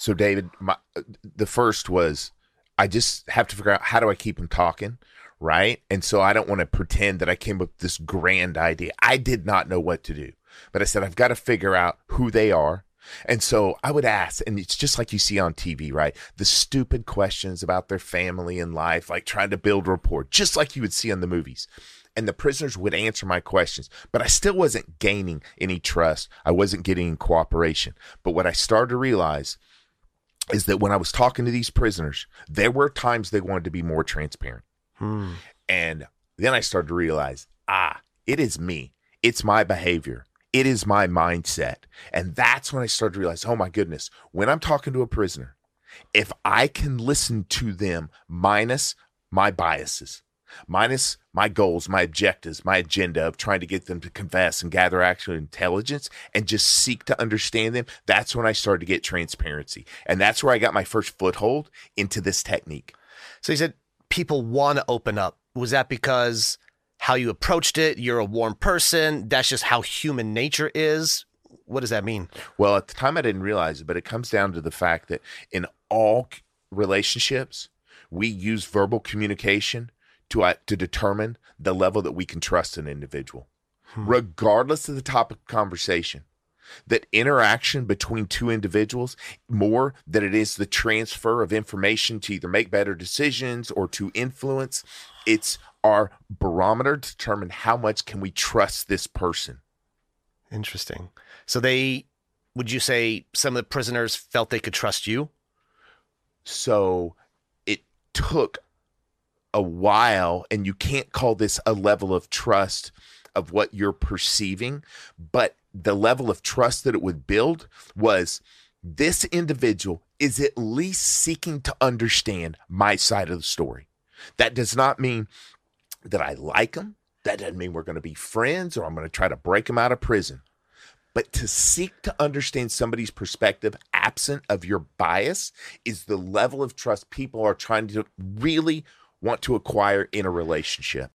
So, David, my, the first was I just have to figure out how do I keep them talking, right? And so I don't want to pretend that I came up with this grand idea. I did not know what to do, but I said, I've got to figure out who they are. And so I would ask, and it's just like you see on TV, right? The stupid questions about their family and life, like trying to build rapport, just like you would see on the movies and the prisoners would answer my questions, but I still wasn't gaining any trust. I wasn't getting cooperation. But what I started to realize is that when I was talking to these prisoners, there were times they wanted to be more transparent. Hmm. And then I started to realize, ah, it is me. It's my behavior. It is my mindset. And that's when I started to realize, oh my goodness, when I'm talking to a prisoner, if I can listen to them minus my biases, minus my goals, my objectives, my agenda of trying to get them to confess and gather actual intelligence and just seek to understand them, that's when I started to get transparency. And that's where I got my first foothold into this technique. So you said people want to open up. Was that because how you approached it? You're a warm person. That's just how human nature is. What does that mean? Well, at the time I didn't realize it, but it comes down to the fact that in all relationships, we use verbal communication to uh, to determine the level that we can trust an individual, regardless of the topic of conversation. That interaction between two individuals more than it is the transfer of information to either make better decisions or to influence. It's our barometer to determine how much can we trust this person. Interesting. So they, would you say some of the prisoners felt they could trust you? So it took a while, and you can't call this a level of trust of what you're perceiving, but the level of trust that it would build was this individual is at least seeking to understand my side of the story. That does not mean that I like them. That doesn't mean we're going to be friends or I'm going to try to break them out of prison. But to seek to understand somebody's perspective absent of your bias is the level of trust people are trying to really want to acquire in a relationship.